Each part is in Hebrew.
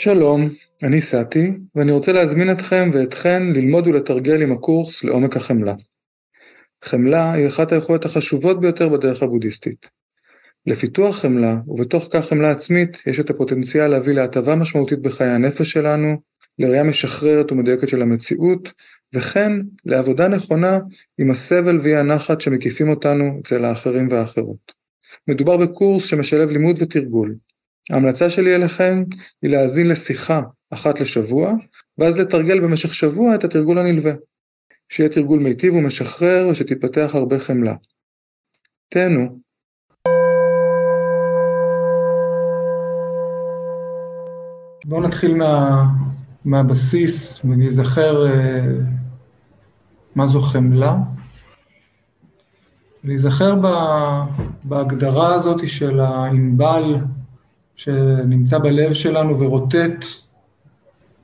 שלום, אני סאטי, ואני רוצה להזמין אתכם ואתכן ללמוד ולתרגל עם הקורס לעומק החמלה. חמלה היא אחת היכולות החשובות ביותר בדרך הבודהיסטית. לפיתוח חמלה, ובתוך כך חמלה עצמית, יש את הפוטנציאל להביא להטבה משמעותית בחיי הנפש שלנו, לראייה משחררת ומדויקת של המציאות, וכן לעבודה נכונה עם הסבל ואי הנחת שמקיפים אותנו אצל האחרים והאחרות. מדובר בקורס שמשלב לימוד ותרגול, ההמלצה שלי אליכם היא להאזין לשיחה אחת לשבוע, ואז לתרגל במשך שבוע את התרגול הנלווה. שיהיה תרגול מיטיב ומשחרר ושתתפתח הרבה חמלה. תהנו. בואו נתחיל מה, מהבסיס ונזכר אה, מה זו חמלה. להיזכר בהגדרה הזאת של הענבל שנמצא בלב שלנו ורוטט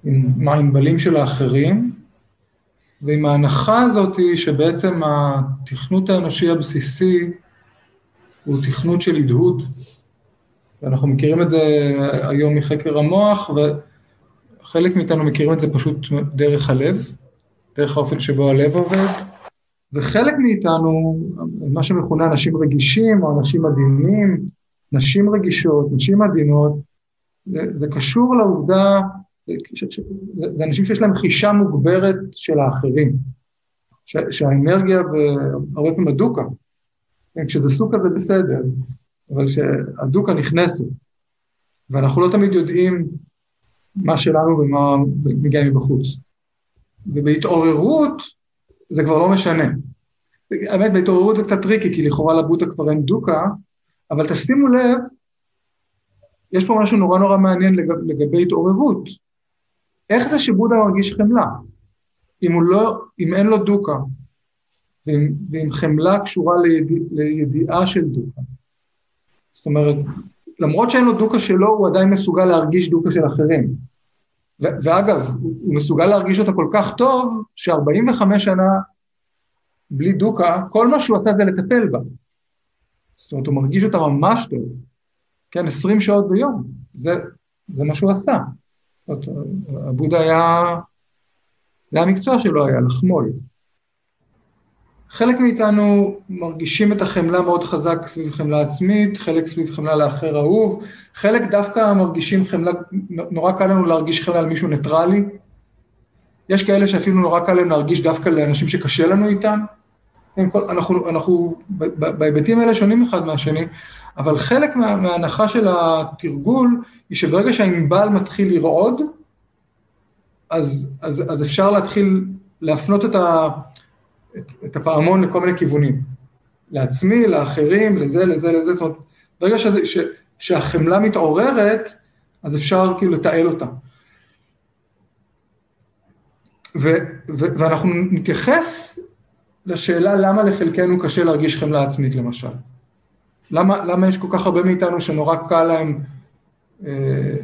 עם הענבלים של האחרים, ועם ההנחה הזאת שבעצם התכנות האנושי הבסיסי הוא תכנות של הדהוד. ואנחנו מכירים את זה היום מחקר המוח, וחלק מאיתנו מכירים את זה פשוט דרך הלב, דרך האופן שבו הלב עובד, וחלק מאיתנו, מה שמכונה אנשים רגישים או אנשים מדהימים, נשים רגישות, נשים עדינות, זה, זה קשור לעובדה, זה אנשים שיש להם חישה מוגברת של האחרים, ש, שהאנרגיה והרבה פעמים הדוקה, כן, כשזה סוכה זה בסדר, אבל כשהדוקה נכנסת, ואנחנו לא תמיד יודעים מה שלנו ומה מגיע מבחוץ. ובהתעוררות זה כבר לא משנה. האמת, בהתעוררות זה קצת טריקי, כי לכאורה לבודהה כבר אין דוקה, אבל תשימו לב, יש פה משהו נורא נורא מעניין לגב, לגבי התעוררות. איך זה שבודהה מרגיש חמלה? אם, לא, אם אין לו דוקה, ואם, ואם חמלה קשורה לידיע, לידיעה של דוקה. זאת אומרת, למרות שאין לו דוקה שלו, הוא עדיין מסוגל להרגיש דוקה של אחרים. ו- ואגב, הוא מסוגל להרגיש אותה כל כך טוב, ש-45 שנה בלי דוקה, כל מה שהוא עשה זה לטפל בה. זאת אומרת, הוא מרגיש אותה ממש טוב, כן, 20 שעות ביום, זה, זה מה שהוא עשה. זאת אומרת, הבודה היה, זה המקצוע שלו היה, לחמול. חלק מאיתנו מרגישים את החמלה מאוד חזק סביב חמלה עצמית, חלק סביב חמלה לאחר אהוב, חלק דווקא מרגישים חמלה, נורא קל לנו להרגיש חמלה על מישהו ניטרלי. יש כאלה שאפילו נורא קל להם להרגיש דווקא לאנשים שקשה לנו איתם. אנחנו, אנחנו בהיבטים האלה שונים אחד מהשני, אבל חלק מה, מההנחה של התרגול היא שברגע שהענבל מתחיל לרעוד, אז, אז, אז אפשר להתחיל להפנות את, ה, את, את הפעמון לכל מיני כיוונים. לעצמי, לאחרים, לזה, לזה, לזה, זאת אומרת, ברגע שזה, ש, שהחמלה מתעוררת, אז אפשר כאילו לתעל אותה. ו, ו, ואנחנו נתייחס לשאלה למה לחלקנו קשה להרגיש חמלה עצמית למשל. למה, למה יש כל כך הרבה מאיתנו שנורא קל להם אה,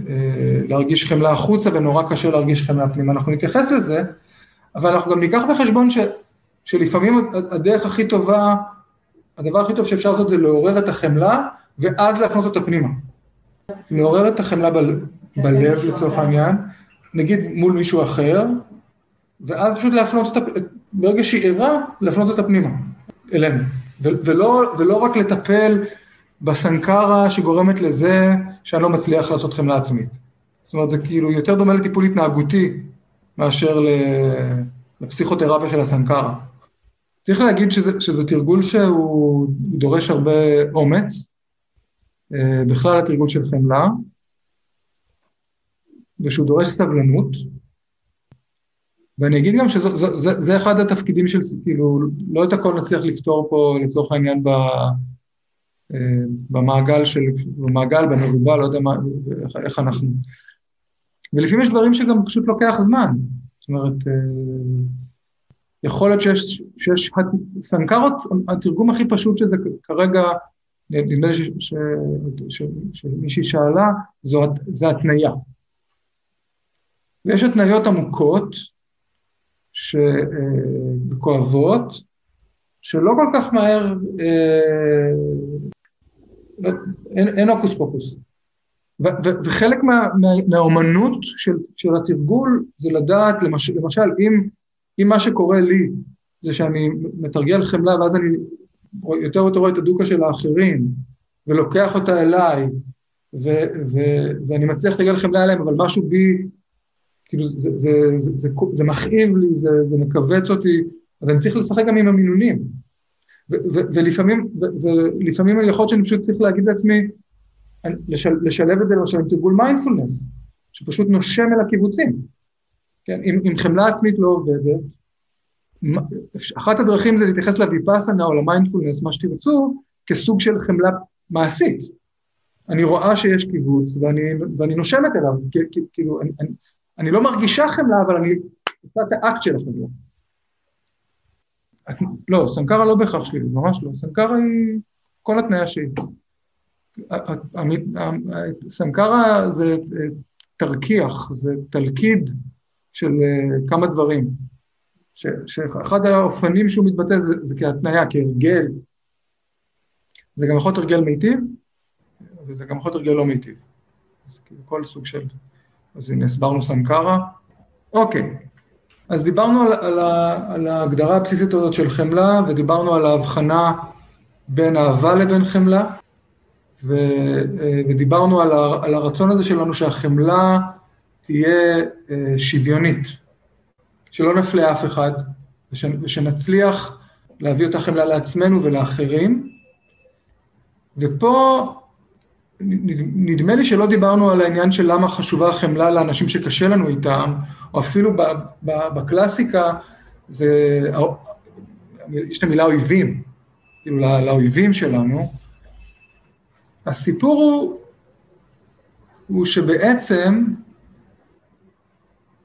אה, להרגיש חמלה החוצה ונורא קשה להרגיש חמלה פנימה. אנחנו נתייחס לזה, אבל אנחנו גם ניקח בחשבון ש, שלפעמים הדרך הכי טובה, הדבר הכי טוב שאפשר לעשות זה לעורר את החמלה ואז להפנות אותה פנימה. לעורר את החמלה ב, בלב לצורך העניין, נגיד מול מישהו אחר, ואז פשוט להפנות אותה, ברגע שהיא ערה, להפנות אותה פנימה, אלינו. ולא, ולא רק לטפל בסנקרה שגורמת לזה שאני לא מצליח לעשות חמלה עצמית. זאת אומרת, זה כאילו יותר דומה לטיפול התנהגותי מאשר לפסיכותרפיה של הסנקרה. צריך להגיד שזה, שזה תרגול שהוא דורש הרבה אומץ, אה, בכלל התרגול של חמלה, ושהוא דורש סבלנות, ואני אגיד גם שזה זה, זה אחד התפקידים של, כאילו, לא את הכל נצליח לפתור פה לצורך העניין ב, אה, במעגל של, במעגל, במרובע, לא יודע מה, איך, איך אנחנו. ולפעמים יש דברים שגם פשוט לוקח זמן. זאת אומרת, אה, יכול להיות שיש, שיש סנקרות, התרגום הכי פשוט שזה כרגע, נדמה לי שמישהי שאלה, זו, זה התניה. ויש התניות עמוקות, שכואבות, שלא כל כך מהר, אה, לא, אין, אין הוקוס פוקוס. וחלק מה, מה, מהאומנות של, של התרגול זה לדעת, למש, למשל, אם, אם מה שקורה לי זה שאני מתרגל חמלה ואז אני יותר ויותר רואה את הדוקה של האחרים ולוקח אותה אליי ו, ו, ואני מצליח לתרגל חמלה אליהם, אבל משהו בי, כאילו זה, זה, זה, זה, זה, זה מכאיב לי, זה, זה מכווץ אותי, אז אני צריך לשחק גם עם המינונים. ולפעמים, ולפעמים יכול להיות שאני פשוט צריך להגיד לעצמי, לשל, לשלב את זה למשל עם תרגול מיינדפולנס, שפשוט נושם אל הקיבוצים. כן, אם, אם חמלה עצמית לא עובדת, אחת הדרכים זה להתייחס לוויפאסנה או למיינדפולנס, מה שתרצו, כסוג של חמלה מעשית. אני רואה שיש קיבוץ ואני, ואני נושמת אליו, כאילו, אני, אני, אני לא מרגישה חמלה, אבל אני עושה את האקט של החמלה. לא, סנקרה לא בהכרח שלי, ממש לא. סנקרה היא כל התניה שהיא. סנקרה זה תרקיח, זה תלכיד של אה, כמה דברים. שאחד האופנים שהוא מתבטא זה, זה כהתניה, כהרגל. זה גם יכול להיות הרגל מיטיב, וזה גם יכול להיות הרגל לא מיטיב. זה כאילו כל סוג של... אז הנה, הסברנו סנקרה. אוקיי, אז דיברנו על, על, על ההגדרה הבסיסית הזאת של חמלה, ודיברנו על ההבחנה בין אהבה לבין חמלה, ו, ודיברנו על, ה, על הרצון הזה שלנו שהחמלה תהיה אה, שוויונית, שלא נפלה אף אחד, וש, ושנצליח להביא אותה חמלה לעצמנו ולאחרים. ופה נדמה לי שלא דיברנו על העניין של למה חשובה החמלה לאנשים שקשה לנו איתם, או אפילו בקלאסיקה, זה, יש את המילה אויבים, כאילו לאויבים שלנו. הסיפור הוא, הוא שבעצם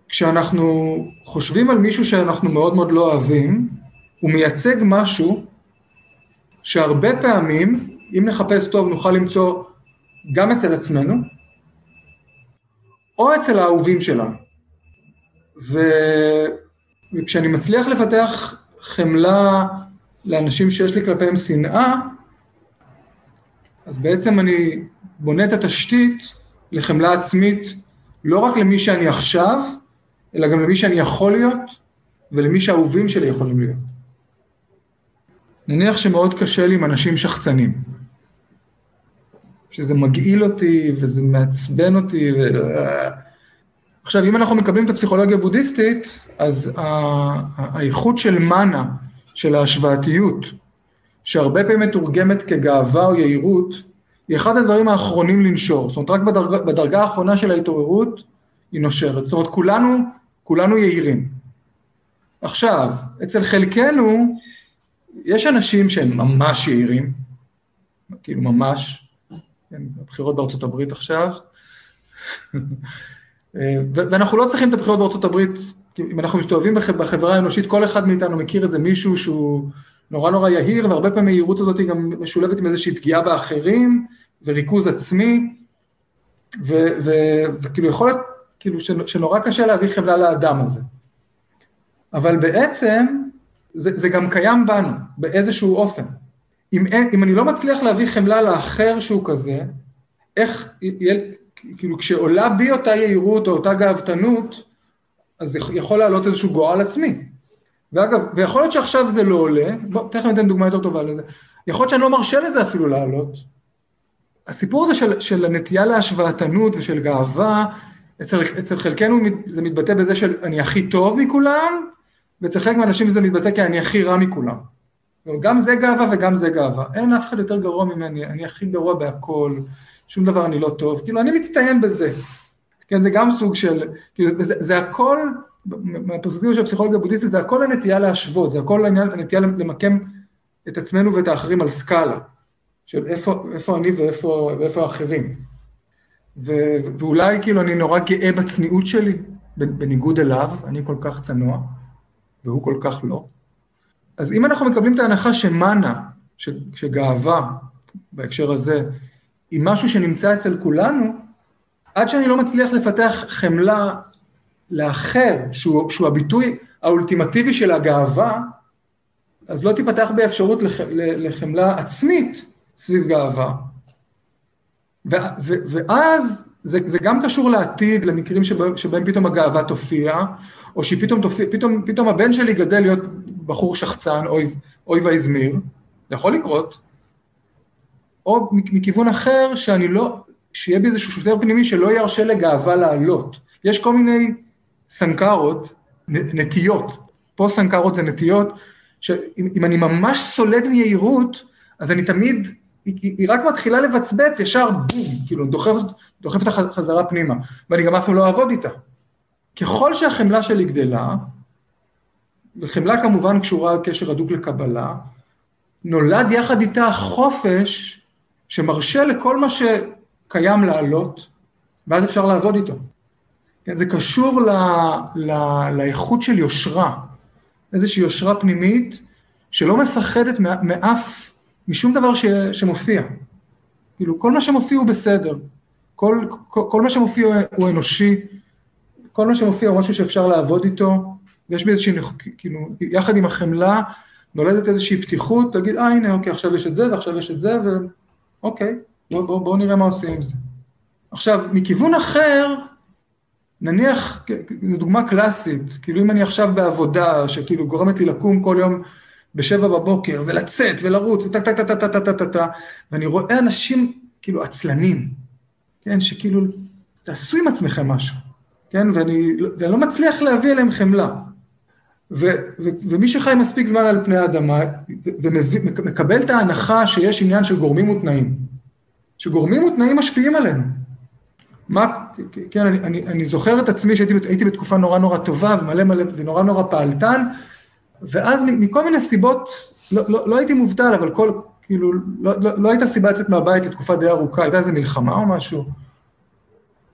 כשאנחנו חושבים על מישהו שאנחנו מאוד מאוד לא אוהבים, הוא מייצג משהו שהרבה פעמים, אם נחפש טוב, נוכל למצוא גם אצל עצמנו, או אצל האהובים שלנו. ו... וכשאני מצליח לפתח חמלה לאנשים שיש לי כלפיהם שנאה, אז בעצם אני בונה את התשתית לחמלה עצמית לא רק למי שאני עכשיו, אלא גם למי שאני יכול להיות ולמי שהאהובים שלי יכולים להיות. נניח שמאוד קשה לי עם אנשים שחצנים. שזה מגעיל אותי וזה מעצבן אותי. ו... עכשיו, אם אנחנו מקבלים את הפסיכולוגיה הבודהיסטית, אז האיכות של מנה, של ההשוואתיות, שהרבה פעמים מתורגמת כגאווה או יהירות, היא אחד הדברים האחרונים לנשור. זאת אומרת, רק בדרג, בדרגה האחרונה של ההתעוררות היא נושרת. זאת אומרת, כולנו, כולנו יהירים. עכשיו, אצל חלקנו, יש אנשים שהם ממש יהירים, כאילו ממש, כן, הבחירות בארצות הברית עכשיו, ואנחנו לא צריכים את הבחירות בארצות הברית, אם אנחנו מסתובבים בחברה האנושית, כל אחד מאיתנו מכיר איזה מישהו שהוא נורא נורא יהיר, והרבה פעמים היהירות הזאת היא גם משולבת עם איזושהי פגיעה באחרים, וריכוז עצמי, וכאילו יכול להיות, כאילו שנורא קשה להביא חבלה לאדם הזה. אבל בעצם זה, זה גם קיים בנו, באיזשהו אופן. אם, אם אני לא מצליח להביא חמלה לאחר שהוא כזה, איך, יהיה, כאילו כשעולה בי אותה יהירות או אותה גאוותנות, אז יכול לעלות איזשהו גועל עצמי. ואגב, ויכול להיות שעכשיו זה לא עולה, בוא, תכף ניתן דוגמה יותר טובה לזה, יכול להיות שאני לא מרשה לזה אפילו לעלות. הסיפור הזה של, של הנטייה להשוואתנות ושל גאווה, אצל, אצל חלקנו זה מתבטא בזה של אני הכי טוב מכולם, ואצל חלק מהאנשים זה מתבטא כי אני הכי רע מכולם. גם זה גאווה וגם זה גאווה. אין אף אחד יותר גרוע ממני, אני הכי גרוע בהכל, שום דבר אני לא טוב. כאילו, אני מצטיין בזה. כן, זה גם סוג של, כאילו, זה, זה הכל, מהפרספקטיבה של הפסיכולוגיה הבודהיסטית, זה הכל הנטייה להשוות, זה הכל הנטייה למקם את עצמנו ואת האחרים על סקאלה, של איפה, איפה אני ואיפה, ואיפה האחרים. ו, ואולי כאילו אני נורא גאה בצניעות שלי, בניגוד אליו, אני כל כך צנוע, והוא כל כך לא. אז אם אנחנו מקבלים את ההנחה שמאנה, שגאווה, בהקשר הזה, היא משהו שנמצא אצל כולנו, עד שאני לא מצליח לפתח חמלה לאחר, שהוא, שהוא הביטוי האולטימטיבי של הגאווה, אז לא תיפתח בי אפשרות לח, לחמלה עצמית סביב גאווה. ו, ו, ואז זה, זה גם קשור לעתיד, למקרים שבהם, שבהם פתאום הגאווה תופיע, או שפתאום תופיע, פתאום, פתאום הבן שלי גדל להיות בחור שחצן, אוי, אוי ויזמיר, זה יכול לקרות, או מכיוון אחר, שאני לא, שיהיה בי איזשהו שוטר פנימי שלא ירשה לגאווה לעלות. יש כל מיני סנקרות, נטיות, פה סנקרות זה נטיות, שאם אני ממש סולד מיהירות, אז אני תמיד, היא, היא רק מתחילה לבצבץ, ישר בום, כאילו דוחפת, דוחפת חזרה פנימה, ואני גם אף פעם לא אעבוד איתה. ככל שהחמלה שלי גדלה, וחמלה כמובן קשורה קשר הדוק לקבלה, נולד יחד איתה חופש שמרשה לכל מה שקיים לעלות, ואז אפשר לעבוד איתו. כן, זה קשור ל, ל, לאיכות של יושרה, איזושהי יושרה פנימית שלא מפחדת מאף, משום דבר ש, שמופיע. כאילו, כל מה שמופיע הוא בסדר, כל, כל, כל מה שמופיע הוא אנושי, כל מה שמופיע הוא משהו שאפשר לעבוד איתו, ויש בי איזושהי, כאילו, יחד עם החמלה, נולדת איזושהי פתיחות, תגיד, אה הנה, אוקיי, עכשיו יש את זה, ועכשיו יש את זה, ואוקיי, בואו בוא, בוא נראה מה עושים עם זה. עכשיו, מכיוון אחר, נניח, דוגמה קלאסית, כאילו אם אני עכשיו בעבודה שכאילו גורמת לי לקום כל יום בשבע בבוקר ולצאת ולרוץ וטה טה טה טה טה טה טה טה טה ואני רואה אנשים כאילו עצלנים, כן, שכאילו תעשו עם עצמכם משהו, כן, ואני, ואני לא מצליח להביא אליהם חמלה. ו, ו, ומי שחי מספיק זמן על פני האדמה ומקבל את ההנחה שיש עניין של גורמים ותנאים, שגורמים ותנאים משפיעים עלינו. מה, כן, אני, אני, אני זוכר את עצמי שהייתי בתקופה נורא נורא טובה ומלא מלא ונורא נורא פעלתן, ואז מכל מיני סיבות, לא, לא, לא הייתי מובטל, אבל כל, כאילו, לא, לא, לא הייתה סיבה לצאת מהבית לתקופה די ארוכה, הייתה איזה מלחמה או משהו.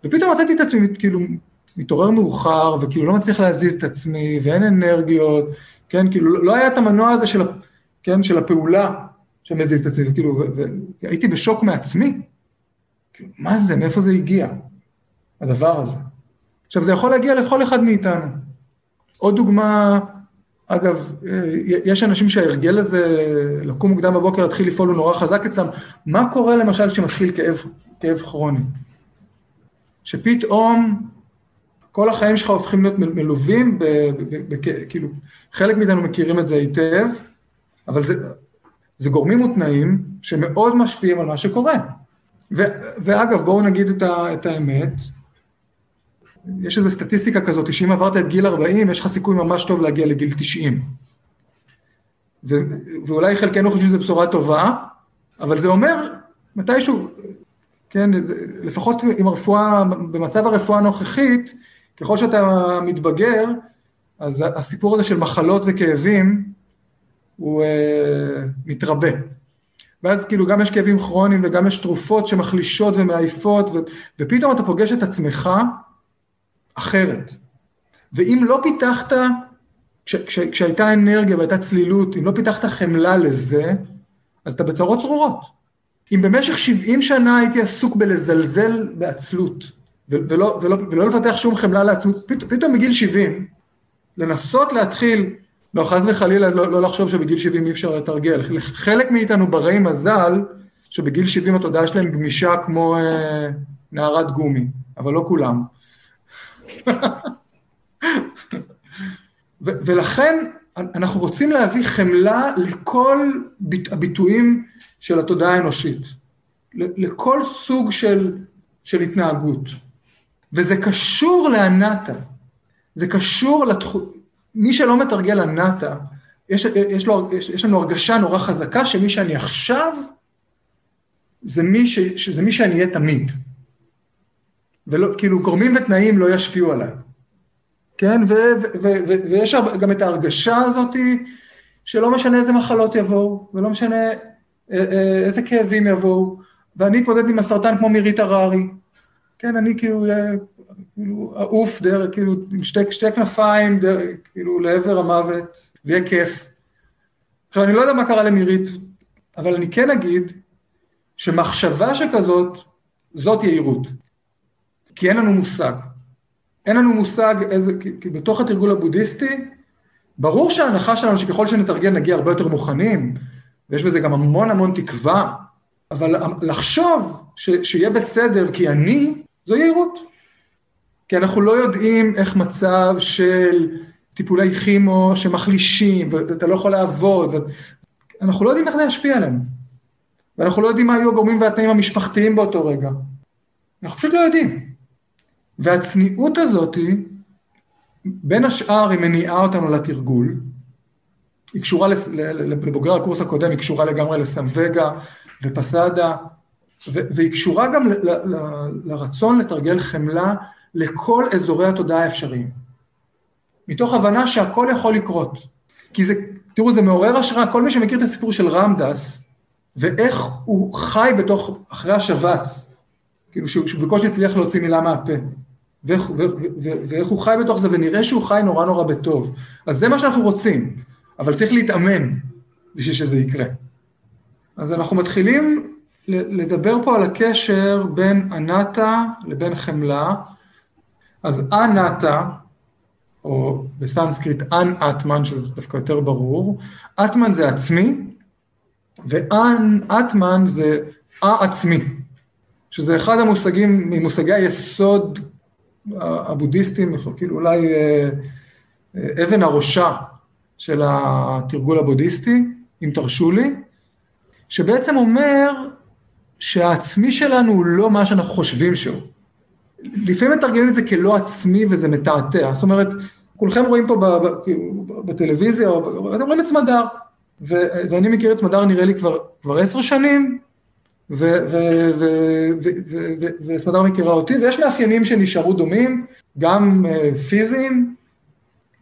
ופתאום מצאתי את עצמי, כאילו, מתעורר מאוחר, וכאילו לא מצליח להזיז את עצמי, ואין אנרגיות, כן, כאילו, לא היה את המנוע הזה של, כן, של הפעולה שמזיז את עצמי, וכאילו, והייתי בשוק מעצמי. מה זה, מאיפה זה הגיע, הדבר הזה. עכשיו, זה יכול להגיע לכל אחד מאיתנו. עוד דוגמה, אגב, יש אנשים שההרגל הזה, לקום מוקדם בבוקר, להתחיל לפעול הוא נורא חזק אצלם. מה קורה למשל כשמתחיל כאב, כאב כרוני? שפתאום כל החיים שלך הופכים להיות מלווים, כאילו, חלק מאיתנו מכירים את זה היטב, אבל זה, זה גורמים ותנאים שמאוד משפיעים על מה שקורה. ו, ואגב, בואו נגיד את, ה, את האמת, יש איזו סטטיסטיקה כזאת, שאם עברת את גיל 40, יש לך סיכוי ממש טוב להגיע לגיל 90. ו, ואולי חלקנו חושבים שזו בשורה טובה, אבל זה אומר, מתישהו, כן, זה, לפחות עם הרפואה, במצב הרפואה הנוכחית, ככל שאתה מתבגר, אז הסיפור הזה של מחלות וכאבים, הוא uh, מתרבה. ואז כאילו גם יש כאבים כרוניים וגם יש תרופות שמחלישות ומעייפות, ו, ופתאום אתה פוגש את עצמך אחרת. ואם לא פיתחת, כש, כש, כשהייתה אנרגיה והייתה צלילות, אם לא פיתחת חמלה לזה, אז אתה בצרות צרורות. אם במשך 70 שנה הייתי עסוק בלזלזל בעצלות, ולא, ולא, ולא לפתח שום חמלה לעצמות, פתאום, פתאום בגיל 70, לנסות להתחיל לא, חס וחלילה לא, לא לחשוב שבגיל 70 אי אפשר לתרגל. חלק מאיתנו ברי מזל, שבגיל 70 התודעה שלהם גמישה כמו אה, נערת גומי, אבל לא כולם. ו- ולכן אנחנו רוצים להביא חמלה לכל ביט- הביטויים של התודעה האנושית, לכל סוג של, של התנהגות. וזה קשור לאנטה, זה קשור לתחום, מי שלא מתרגל הנאטה, יש, יש, לו, יש, יש לנו הרגשה נורא חזקה שמי שאני עכשיו, זה מי, ש, שזה מי שאני אהיה תמיד. ולא, כאילו גורמים ותנאים לא ישפיעו עליי. כן, ו, ו, ו, ו, ויש גם את ההרגשה הזאת שלא משנה איזה מחלות יבואו, ולא משנה אה, אה, איזה כאבים יבואו, ואני אתמודד עם הסרטן כמו מירית הררי. כן, אני כאילו כאילו, אעוף דרך, כאילו, עם שתי, שתי כנפיים, דרך, כאילו, לעבר המוות, ויהיה כיף. עכשיו, אני לא יודע מה קרה למירית, אבל אני כן אגיד שמחשבה שכזאת, זאת יהירות. כי אין לנו מושג. אין לנו מושג איזה, כי, כי בתוך התרגול הבודהיסטי, ברור שההנחה שלנו שככל שנתרגל נגיע הרבה יותר מוכנים, ויש בזה גם המון המון תקווה, אבל לחשוב ש, שיהיה בסדר כי אני, זו יהירות. כי אנחנו לא יודעים איך מצב של טיפולי כימו שמחלישים, ואתה לא יכול לעבוד, אנחנו לא יודעים איך זה ישפיע עלינו. ואנחנו לא יודעים מה היו הגורמים והתנאים המשפחתיים באותו רגע. אנחנו פשוט לא יודעים. והצניעות הזאת, בין השאר היא מניעה אותנו לתרגול, היא קשורה לבוגר הקורס הקודם, היא קשורה לגמרי לסמווגה ופסדה, והיא קשורה גם לרצון לתרגל חמלה לכל אזורי התודעה האפשריים. מתוך הבנה שהכל יכול לקרות. כי זה, תראו, זה מעורר השראה, כל מי שמכיר את הסיפור של רמדס, ואיך הוא חי בתוך, אחרי השבץ, כאילו שהוא בקושי הצליח להוציא מילה מהפה, ואיך, ו, ו, ו, ואיך הוא חי בתוך זה, ונראה שהוא חי נורא נורא בטוב. אז זה מה שאנחנו רוצים, אבל צריך להתאמן בשביל שזה יקרה. אז אנחנו מתחילים לדבר פה על הקשר בין אנטה לבין חמלה. אז אנטה, או בסנסקריט אנ אטמן, שזה דווקא יותר ברור, אטמן זה עצמי, ואן אטמן זה א-עצמי, שזה אחד המושגים, ממושגי היסוד הבודהיסטים, כאילו אולי אה, אה, אבן הראשה של התרגול הבודהיסטי, אם תרשו לי, שבעצם אומר שהעצמי שלנו הוא לא מה שאנחנו חושבים שהוא. לפעמים מתרגמים את זה כלא עצמי וזה מתעתע, זאת אומרת, כולכם רואים פה כאילו, בטלוויזיה, אתם רואים את סמדר, ואני מכיר את סמדר נראה לי כבר עשר שנים, וסמדר מכירה אותי, ויש מאפיינים שנשארו דומים, גם אה, פיזיים,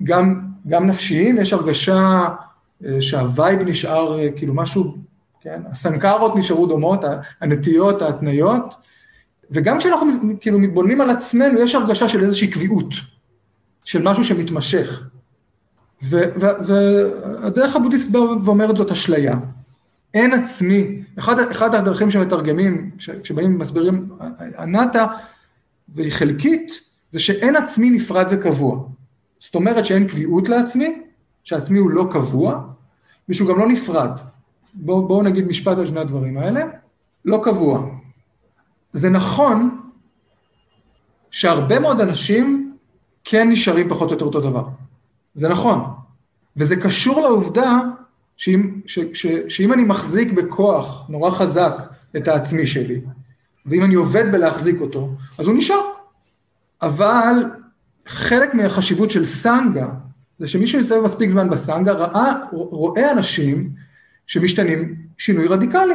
גם נפשיים, יש הרגשה אה, שהווייב נשאר אה, כאילו משהו, כן, הסנקרות נשארו דומות, הנטיות, ההתניות, וגם כשאנחנו כאילו מתבוננים על עצמנו, יש הרגשה של איזושהי קביעות, של משהו שמתמשך. והדרך הבודהיסטית ואומרת זאת אשליה. אין עצמי, אחד, אחד הדרכים שמתרגמים, כשבאים ומסבירים אנטה, והיא חלקית, זה שאין עצמי נפרד וקבוע. זאת אומרת שאין קביעות לעצמי, שהעצמי הוא לא קבוע, ושהוא גם לא נפרד. בואו בוא נגיד משפט על שני הדברים האלה, לא קבוע. זה נכון שהרבה מאוד אנשים כן נשארים פחות או יותר אותו דבר. זה נכון. וזה קשור לעובדה שאם, ש, ש, שאם אני מחזיק בכוח נורא חזק את העצמי שלי, ואם אני עובד בלהחזיק אותו, אז הוא נשאר. אבל חלק מהחשיבות של סנגה, זה שמי שמסתובב מספיק זמן בסנגה, ראה, רואה אנשים שמשתנים שינוי רדיקלי.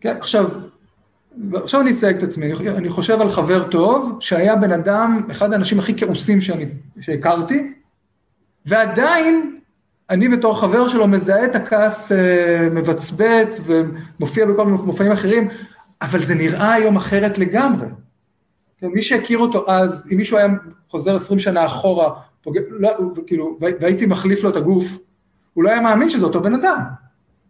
כן, עכשיו, עכשיו אני אסייג את עצמי, אני חושב על חבר טוב, שהיה בן אדם, אחד האנשים הכי כעוסים שאני, שהכרתי, ועדיין אני בתור חבר שלו מזהה את הכעס אה, מבצבץ ומופיע בכל מיני מופעים אחרים, אבל זה נראה היום אחרת לגמרי. כן, מי שהכיר אותו אז, אם מישהו היה חוזר עשרים שנה אחורה, פוג... לא, כאילו, והייתי מחליף לו את הגוף, הוא לא היה מאמין שזה אותו בן אדם.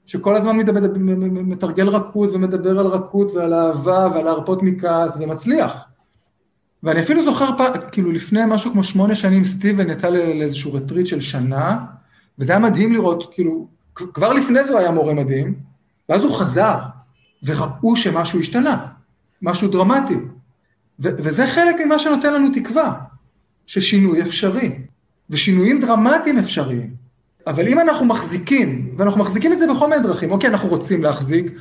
שכל הזמן מדבר, מתרגל רכות ומדבר על רכות ועל אהבה ועל להרפות מכעס ומצליח. ואני אפילו זוכר פעם, כאילו לפני משהו כמו שמונה שנים סטיבן יצא לאיזשהו רטריט של שנה, וזה היה מדהים לראות, כאילו, כבר לפני זה הוא היה מורה מדהים, ואז הוא חזר, וראו שמשהו השתנה, משהו דרמטי. ו- וזה חלק ממה שנותן לנו תקווה, ששינוי אפשרי, ושינויים דרמטיים אפשריים. אבל אם אנחנו מחזיקים, ואנחנו מחזיקים את זה בכל מיני דרכים, או כי אנחנו רוצים להחזיק,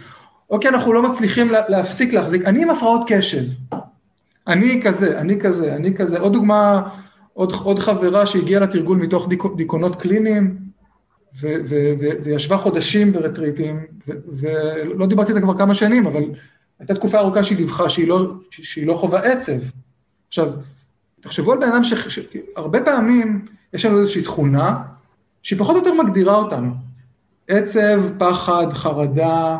או כי אנחנו לא מצליחים להפסיק להחזיק, אני עם הפרעות קשב. אני כזה, אני כזה, אני כזה. עוד דוגמה, עוד, עוד חברה שהגיעה לתרגול מתוך דיק, דיכאונות קליניים, ו, ו, ו, וישבה חודשים ברטריטים, ו, ולא דיברתי איתה כבר כמה שנים, אבל הייתה תקופה ארוכה שהיא דיווחה שהיא לא, שהיא לא חווה עצב. עכשיו, תחשבו על בן אדם שהרבה פעמים יש לנו איזושהי תכונה, שהיא פחות או יותר מגדירה אותנו. עצב, פחד, חרדה,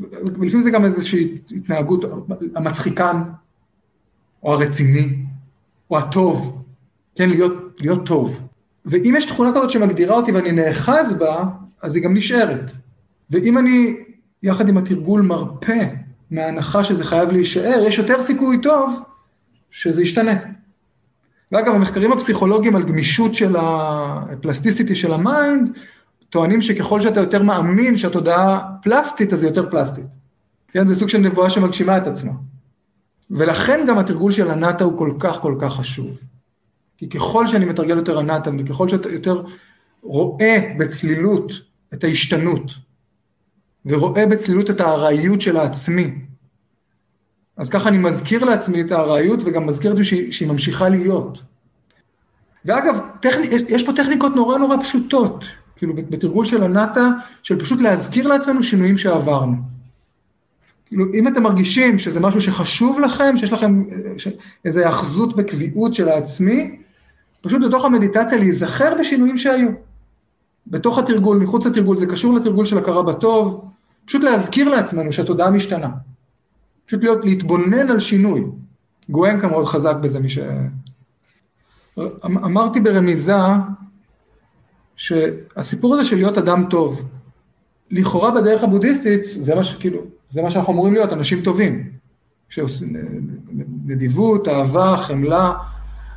ולפעמים זה גם איזושהי התנהגות, המצחיקן, או הרציני, או הטוב, כן, להיות, להיות טוב. ואם יש תכונה כזאת שמגדירה אותי ואני נאחז בה, אז היא גם נשארת. ואם אני, יחד עם התרגול, מרפה מההנחה שזה חייב להישאר, יש יותר סיכוי טוב שזה ישתנה. ואגב, המחקרים הפסיכולוגיים על גמישות של ה plasticity של ה mind, טוענים שככל שאתה יותר מאמין שהתודעה פלסטית, אז היא יותר פלסטית. כן, זה סוג של נבואה שמגשימה את עצמה. ולכן גם התרגול של הנאטה הוא כל כך כל כך חשוב. כי ככל שאני מתרגל יותר הנאטה, וככל שאתה יותר רואה בצלילות את ההשתנות, ורואה בצלילות את הארעיות של העצמי, אז ככה אני מזכיר לעצמי את הארעיות וגם מזכיר את זה שהיא, שהיא ממשיכה להיות. ואגב, טכני, יש פה טכניקות נורא נורא פשוטות, כאילו בתרגול של הנאטה, של פשוט להזכיר לעצמנו שינויים שעברנו. כאילו, אם אתם מרגישים שזה משהו שחשוב לכם, שיש לכם איזו אחזות בקביעות של העצמי, פשוט בתוך המדיטציה להיזכר בשינויים שהיו. בתוך התרגול, מחוץ לתרגול, זה קשור לתרגול של הכרה בטוב, פשוט להזכיר לעצמנו שהתודעה משתנה. פשוט להיות, להתבונן על שינוי. גואנקה מאוד חזק בזה, מי ש... אמ-, אמרתי ברמיזה שהסיפור הזה של להיות אדם טוב, לכאורה בדרך הבודהיסטית, זה מה שכאילו, זה מה שאנחנו אמורים להיות, אנשים טובים. נדיבות, אהבה, חמלה,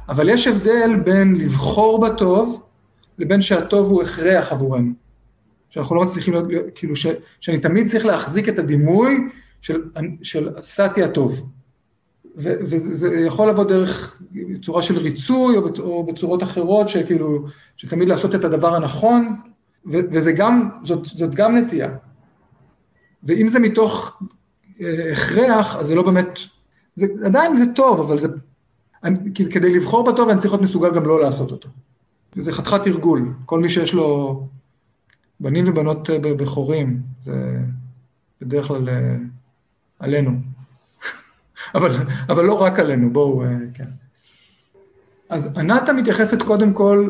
אבל יש הבדל בין לבחור בטוב, לבין שהטוב הוא הכרח עבורנו. שאנחנו לא מצליחים להיות, כאילו, ש, שאני תמיד צריך להחזיק את הדימוי של, של סאטי הטוב. ו, וזה יכול לבוא דרך צורה של ריצוי, או, או בצורות אחרות, שכאילו, שתמיד לעשות את הדבר הנכון, ו, וזה גם, זאת, זאת גם נטייה. ואם זה מתוך אה, הכרח, אז זה לא באמת, זה, עדיין זה טוב, אבל זה, אני, כדי לבחור בטוב אני צריך להיות מסוגל גם לא לעשות אותו. זה חתיכת תרגול, כל מי שיש לו בנים ובנות אה, בכורים, זה בדרך כלל אה, עלינו. אבל, אבל לא רק עלינו, בואו, אה, כן. אז ענתה מתייחסת קודם כל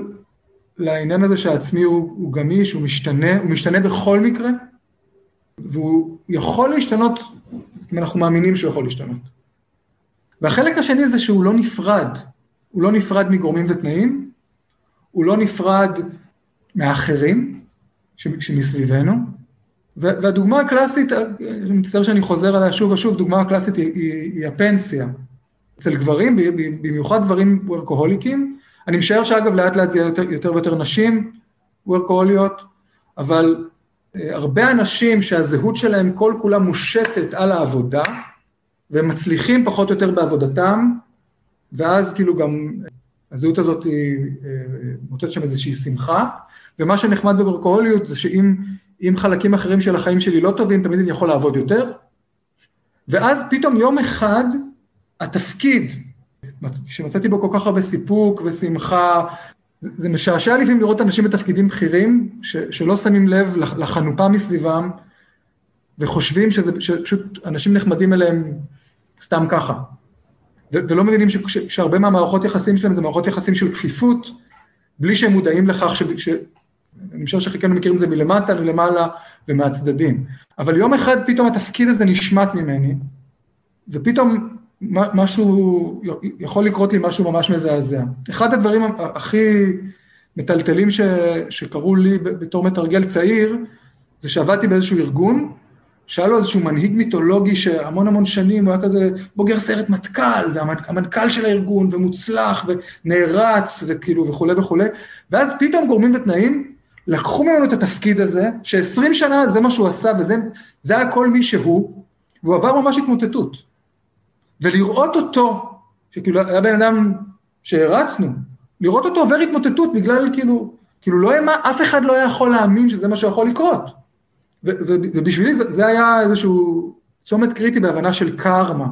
לעניין הזה שהעצמי הוא, הוא גמיש, הוא משתנה, הוא משתנה בכל מקרה, והוא יכול להשתנות אם אנחנו מאמינים שהוא יכול להשתנות. והחלק השני זה שהוא לא נפרד, הוא לא נפרד מגורמים ותנאים, הוא לא נפרד מהאחרים שמסביבנו, והדוגמה הקלאסית, אני מצטער שאני חוזר עליה שוב ושוב, דוגמה הקלאסית היא, היא, היא הפנסיה. אצל גברים, במיוחד גברים וורקוהוליקים, אני משער שאגב לאט לאט זה יהיה יותר, יותר ויותר נשים וורקוהוליות, אבל אה, הרבה אנשים שהזהות שלהם כל כולה מושתת על העבודה, והם מצליחים פחות או יותר בעבודתם, ואז כאילו גם הזהות הזאת היא אה, מוצאת שם איזושהי שמחה, ומה שנחמד בוורקוהוליות זה שאם אם חלקים אחרים של החיים שלי לא טובים, תמיד אני יכול לעבוד יותר. ואז פתאום יום אחד, התפקיד, שמצאתי בו כל כך הרבה סיפוק ושמחה, זה משעשע לפעמים לראות אנשים בתפקידים בכירים, ש, שלא שמים לב לחנופה מסביבם, וחושבים שזה פשוט אנשים נחמדים אליהם סתם ככה. ו, ולא מבינים ש, ש, שהרבה מהמערכות יחסים שלהם זה מערכות יחסים של כפיפות, בלי שהם מודעים לכך ש, ש, אני חושב שחלקנו מכירים את זה מלמטה ולמעלה ומהצדדים. אבל יום אחד פתאום התפקיד הזה נשמט ממני, ופתאום משהו, יכול לקרות לי משהו ממש מזעזע. אחד הדברים הכי מטלטלים ש, שקרו לי בתור מתרגל צעיר, זה שעבדתי באיזשהו ארגון, שהיה לו איזשהו מנהיג מיתולוגי שהמון המון שנים הוא היה כזה בוגר סיירת מטכ"ל, והמנכ"ל של הארגון, ומוצלח, ונערץ, וכאילו, וכולי וכולי, ואז פתאום גורמים ותנאים לקחו ממנו את התפקיד הזה, שעשרים שנה זה מה שהוא עשה, וזה היה כל מי שהוא, והוא עבר ממש התמוטטות. ולראות אותו, שכאילו היה בן אדם שהרצנו, לראות אותו עובר התמוטטות בגלל כאילו, כאילו לא מה, אף אחד לא יכול להאמין שזה מה שיכול לקרות. ובשבילי זה, זה היה איזשהו צומת קריטי בהבנה של קרמה,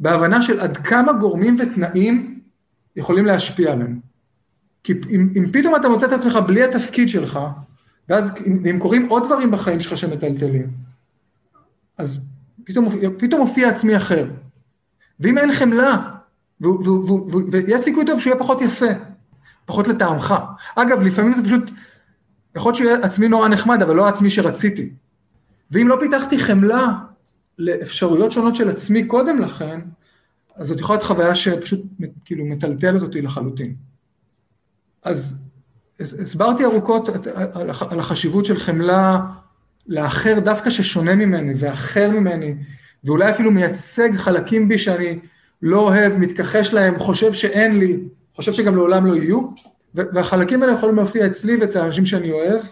בהבנה של עד כמה גורמים ותנאים יכולים להשפיע עלינו. כי אם, אם פתאום אתה מוצא את עצמך בלי התפקיד שלך, ואז אם, אם קורים עוד דברים בחיים שלך שמטלטלים, אז פתאום, פתאום מופיע עצמי אחר. ואם אין חמלה, ויש סיכוי טוב שהוא יהיה פחות יפה, פחות לטעמך. אגב, לפעמים זה פשוט, יכול להיות שיהיה עצמי נורא נחמד, אבל לא העצמי שרציתי. ואם לא פיתחתי חמלה לאפשרויות שונות של עצמי קודם לכן, אז זאת יכולה להיות חוויה שפשוט כאילו מטלטלת אותי לחלוטין. אז הסברתי ארוכות על החשיבות של חמלה לאחר דווקא ששונה ממני ואחר ממני, ואולי אפילו מייצג חלקים בי שאני לא אוהב, מתכחש להם, חושב שאין לי, חושב שגם לעולם לא יהיו, והחלקים האלה יכולים להופיע אצלי ואצל האנשים שאני אוהב,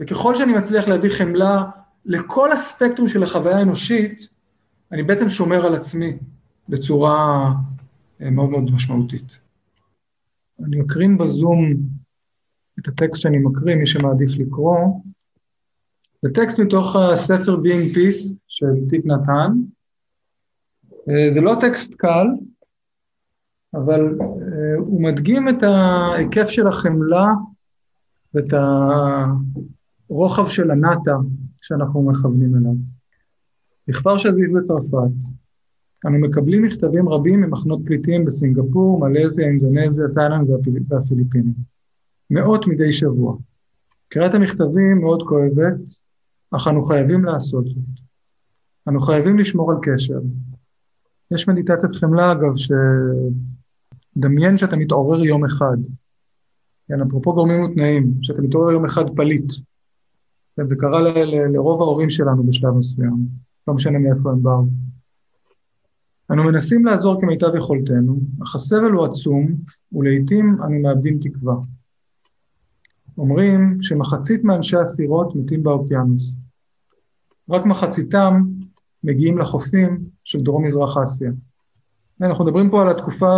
וככל שאני מצליח להביא חמלה לכל הספקטרום של החוויה האנושית, אני בעצם שומר על עצמי. בצורה מאוד מאוד משמעותית. אני אקרין בזום את הטקסט שאני מקריא, מי שמעדיף לקרוא. זה טקסט מתוך הספר Being Peace של טיק נתן. זה לא טקסט קל, אבל הוא מדגים את ההיקף של החמלה ואת הרוחב של הנאטה שאנחנו מכוונים אליו. בכפר שזיד בצרפת, אנו מקבלים מכתבים רבים ממחנות פליטים בסינגפור, מלזיה, אינדונזיה, תאילנד והפיליפינים. מאות מדי שבוע. קריאת המכתבים מאוד כואבת, אך אנו חייבים לעשות זאת. אנו חייבים לשמור על קשר. יש מדיטציית חמלה, אגב, שדמיין שאתה מתעורר יום אחד. כן, אפרופו גורמים ותנאים, שאתה מתעורר יום אחד פליט. זה קרה לרוב ההורים שלנו בשלב מסוים, לא משנה מאיפה הם באו. אנו מנסים לעזור כמיטב יכולתנו, אך הסבל הוא עצום, ולעיתים אנו מאבדים תקווה. אומרים שמחצית מאנשי הסירות מתים באוקיינוס. רק מחציתם מגיעים לחופים של דרום-מזרח אסיה. אנחנו מדברים פה על התקופה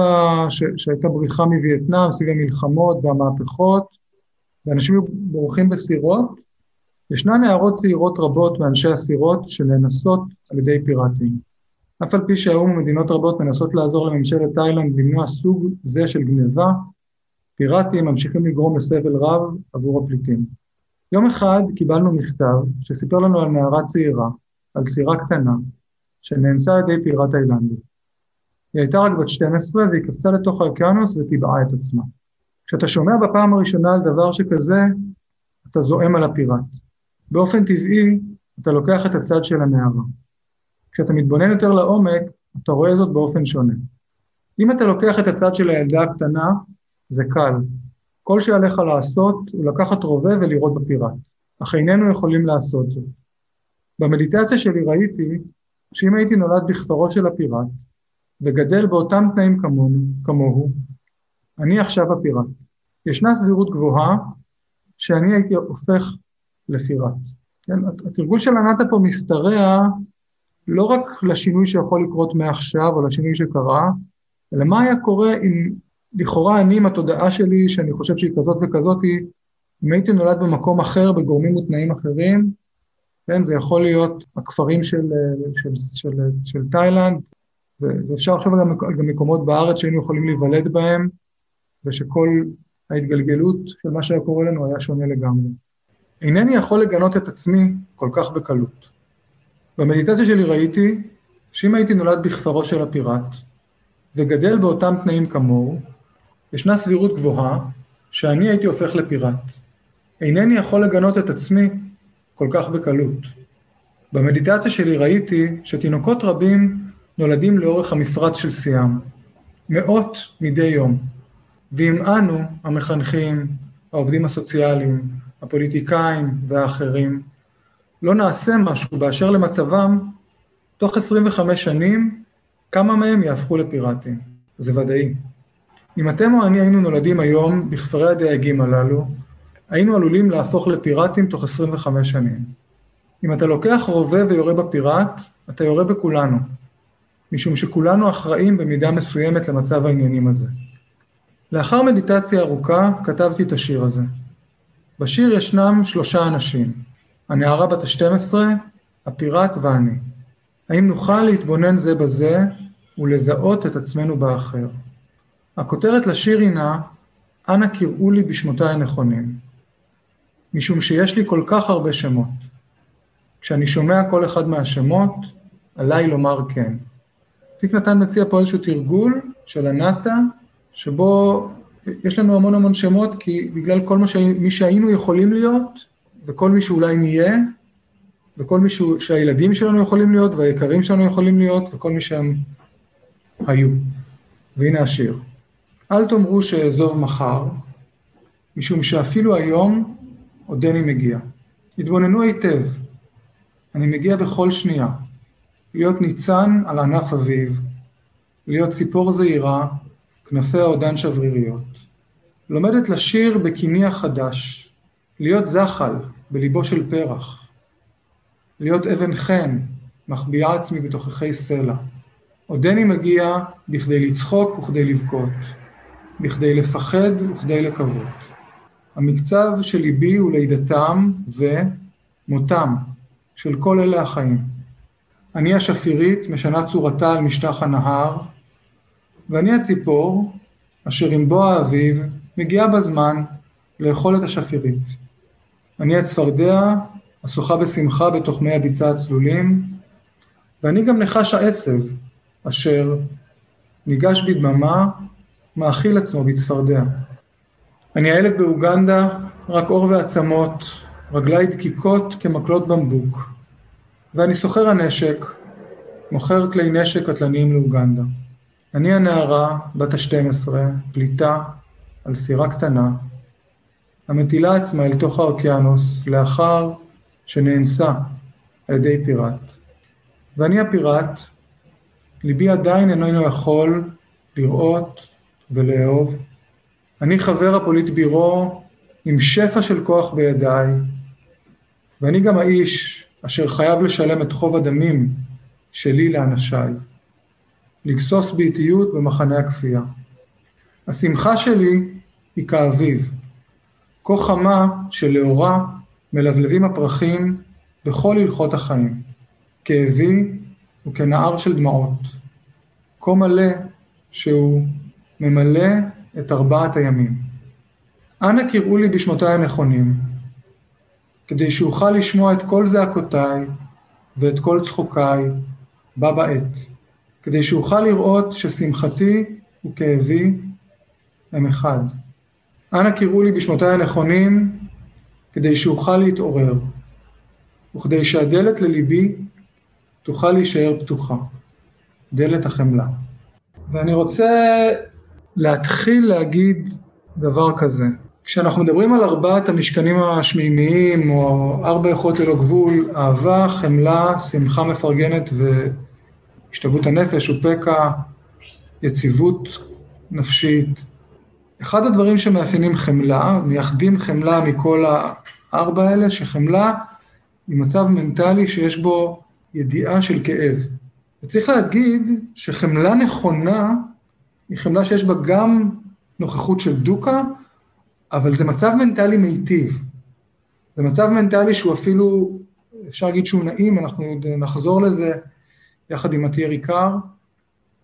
ש- שהייתה בריחה מווייטנאם, סביב המלחמות והמהפכות, ואנשים בורחים בסירות. ישנן נערות צעירות רבות מאנשי הסירות שנאנסות על ידי פיראטים. אף על פי שהאו"ם ומדינות רבות מנסות לעזור לממשלת תאילנד למנוע סוג זה של גניבה, פיראטים ממשיכים לגרום לסבל רב עבור הפליטים. יום אחד קיבלנו מכתב שסיפר לנו על נערה צעירה, על סירה קטנה, שנאנסה על ידי פיראט תאילנדי. היא הייתה רק בת 12 והיא קפצה לתוך האוקיינוס וטיבעה את עצמה. כשאתה שומע בפעם הראשונה על דבר שכזה, אתה זועם על הפיראט. באופן טבעי, אתה לוקח את הצד של הנערה. כשאתה מתבונן יותר לעומק, אתה רואה זאת באופן שונה. אם אתה לוקח את הצד של הילדה הקטנה, זה קל. כל שעליך לעשות הוא לקחת רובה ולירות בפיראט, אך איננו יכולים לעשות זאת. במדיטציה שלי ראיתי שאם הייתי נולד בכפרו של הפיראט וגדל באותם תנאים כמוהו, כמוהו, אני עכשיו הפיראט. ישנה סבירות גבוהה שאני הייתי הופך לפיראט. כן? התרגול של ענתה פה משתרע לא רק לשינוי שיכול לקרות מעכשיו או לשינוי שקרה, אלא מה היה קורה אם לכאורה אני עם התודעה שלי, שאני חושב שהיא כזאת וכזאת, אם הייתי נולד במקום אחר, בגורמים ותנאים אחרים, כן, זה יכול להיות הכפרים של, של, של, של, של תאילנד, ואפשר לחשוב גם על מקומות בארץ שהיינו יכולים להיוולד בהם, ושכל ההתגלגלות של מה שהיה קורה לנו היה שונה לגמרי. אינני יכול לגנות את עצמי כל כך בקלות. במדיטציה שלי ראיתי שאם הייתי נולד בכפרו של הפיראט וגדל באותם תנאים כמוהו, ישנה סבירות גבוהה שאני הייתי הופך לפיראט. אינני יכול לגנות את עצמי כל כך בקלות. במדיטציה שלי ראיתי שתינוקות רבים נולדים לאורך המפרץ של סיאם, מאות מדי יום, ואם אנו, המחנכים, העובדים הסוציאליים, הפוליטיקאים והאחרים, לא נעשה משהו באשר למצבם, תוך 25 שנים כמה מהם יהפכו לפיראטים, זה ודאי. אם אתם או אני היינו נולדים היום בכפרי הדייגים הללו, היינו עלולים להפוך לפיראטים תוך 25 שנים. אם אתה לוקח רובה ויורה בפיראט, אתה יורה בכולנו, משום שכולנו אחראים במידה מסוימת למצב העניינים הזה. לאחר מדיטציה ארוכה כתבתי את השיר הזה. בשיר ישנם שלושה אנשים, הנערה בת ה-12, הפיראט ואני. האם נוכל להתבונן זה בזה ולזהות את עצמנו באחר? הכותרת לשיר הינה, אנא קראו לי בשמותיי הנכונים, משום שיש לי כל כך הרבה שמות. כשאני שומע כל אחד מהשמות, עליי לומר כן. תיק נתן מציע פה איזשהו תרגול של הנאטה, שבו יש לנו המון המון שמות, כי בגלל כל מה מי שהיינו יכולים להיות, וכל מי שאולי נהיה, וכל מי שהילדים שלנו יכולים להיות, והיקרים שלנו יכולים להיות, וכל מי שהם היו. והנה השיר. אל תאמרו שאעזוב מחר, משום שאפילו היום עודני מגיע. התבוננו היטב, אני מגיע בכל שנייה, להיות ניצן על ענף אביב, להיות ציפור זעירה, כנפיה עודן שבריריות. לומדת לשיר בקיני החדש, להיות זחל בליבו של פרח, להיות אבן חן, מחביאה עצמי בתוככי סלע, עודני מגיע בכדי לצחוק וכדי לבכות, בכדי לפחד וכדי לקוות. המקצב של ליבי הוא לידתם ומותם של כל אלה החיים. אני השפירית משנה צורתה על משטח הנהר, ואני הציפור אשר עם בוא האביב מגיעה בזמן לאכול את השפירית. אני הצפרדע השוחה בשמחה בתוך מי הביצה הצלולים, ואני גם נחש העשב אשר ניגש בדממה, מאכיל עצמו בצפרדע. אני הילד באוגנדה, רק עור ועצמות, רגליי דקיקות כמקלות במבוק, ואני סוחר הנשק, מוכר כלי נשק קטלניים לאוגנדה. אני הנערה, בת ה-12, פליטה, על סירה קטנה, המטילה עצמה אל תוך האוקיינוס לאחר שנאנסה על ידי פיראט. ואני הפיראט, ליבי עדיין איננו יכול לראות ולאהוב. אני חבר הפוליט בירו עם שפע של כוח בידיי, ואני גם האיש אשר חייב לשלם את חוב הדמים שלי לאנשיי, לגסוס באיטיות במחנה הכפייה. השמחה שלי היא כאביב, כה חמה שלאורה מלבלבים הפרחים בכל הלכות החיים. כאבי הוא כנהר של דמעות, כה מלא שהוא ממלא את ארבעת הימים. אנא קראו לי בשמותיי הנכונים, כדי שאוכל לשמוע את כל זעקותיי ואת כל צחוקיי בה בעת, כדי שאוכל לראות ששמחתי וכאבי הם אחד. אנא קראו לי בשמותיי הנכונים, כדי שאוכל להתעורר, וכדי שהדלת לליבי תוכל להישאר פתוחה, דלת החמלה. ואני רוצה להתחיל להגיד דבר כזה. כשאנחנו מדברים על ארבעת המשכנים השמימיים, או ארבע יכולות ללא גבול, אהבה, חמלה, שמחה מפרגנת והשתוות הנפש, ופקע, יציבות נפשית. אחד הדברים שמאפיינים חמלה, מייחדים חמלה מכל הארבע האלה, שחמלה היא מצב מנטלי שיש בו ידיעה של כאב. וצריך להגיד שחמלה נכונה היא חמלה שיש בה גם נוכחות של דוקה, אבל זה מצב מנטלי מיטיב. זה מצב מנטלי שהוא אפילו, אפשר להגיד שהוא נעים, אנחנו נחזור לזה יחד עם עטיה ריקר.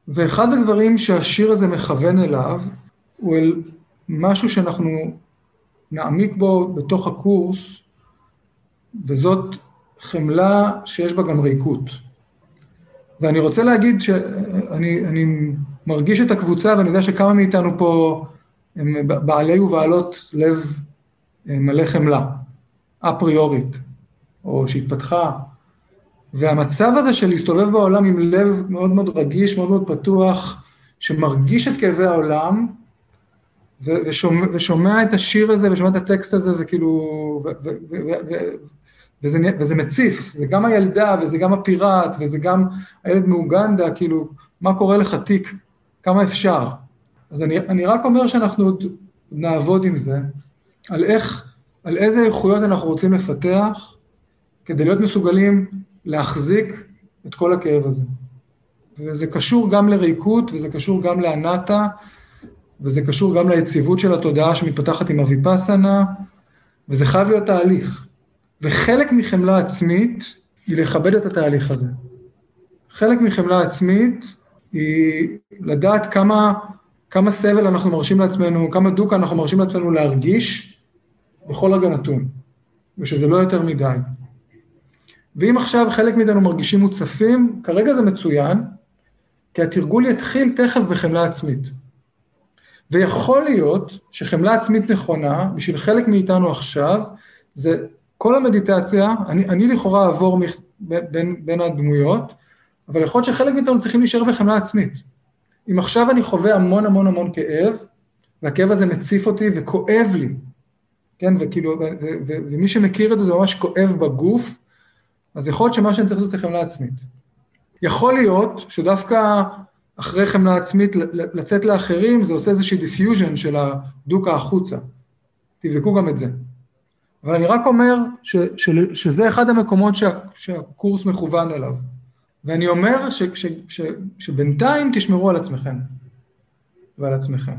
ואחד הדברים שהשיר הזה מכוון אליו, הוא אל משהו שאנחנו נעמיק בו בתוך הקורס, וזאת חמלה שיש בה גם ריקות. ואני רוצה להגיד שאני מרגיש את הקבוצה, ואני יודע שכמה מאיתנו פה הם בעלי ובעלות לב אה, מלא חמלה, אפריורית, או שהתפתחה. והמצב הזה של להסתובב בעולם עם לב מאוד מאוד רגיש, מאוד מאוד פתוח, שמרגיש את כאבי העולם, ושומע, ושומע את השיר הזה, ושומע את הטקסט הזה, וכאילו, ו, ו, ו, ו, וזה, וזה מציף, זה גם הילדה, וזה גם הפיראט, וזה גם הילד מאוגנדה, כאילו, מה קורה לך תיק, כמה אפשר. אז אני, אני רק אומר שאנחנו עוד נעבוד עם זה, על איך, על איזה איכויות אנחנו רוצים לפתח, כדי להיות מסוגלים להחזיק את כל הכאב הזה. וזה קשור גם לריקות, וזה קשור גם לאנטה, וזה קשור גם ליציבות של התודעה שמתפתחת עם אביפסנה, וזה חייב להיות תהליך. וחלק מחמלה עצמית היא לכבד את התהליך הזה. חלק מחמלה עצמית היא לדעת כמה, כמה סבל אנחנו מרשים לעצמנו, כמה דוקה אנחנו מרשים לעצמנו להרגיש בכל רגע נתון, ושזה לא יותר מדי. ואם עכשיו חלק מאיתנו מרגישים מוצפים, כרגע זה מצוין, כי התרגול יתחיל תכף בחמלה עצמית. ויכול להיות שחמלה עצמית נכונה, בשביל חלק מאיתנו עכשיו, זה כל המדיטציה, אני, אני לכאורה אעבור מח, בין, בין הדמויות, אבל יכול להיות שחלק מאיתנו צריכים להישאר בחמלה עצמית. אם עכשיו אני חווה המון המון המון כאב, והכאב הזה מציף אותי וכואב לי, כן, וכאילו, ו, ו, ו, ומי שמכיר את זה, זה ממש כואב בגוף, אז יכול להיות שמה שאני צריך לעשות זה חמלה עצמית. יכול להיות שדווקא אחרי חמלה עצמית, לצאת לאחרים, זה עושה איזושהי diffusion של הדוקה החוצה. תבדקו גם את זה. אבל אני רק אומר ש, ש, שזה אחד המקומות שה, שהקורס מכוון אליו. ואני אומר ש, ש, ש, שבינתיים תשמרו על עצמכם ועל עצמכם.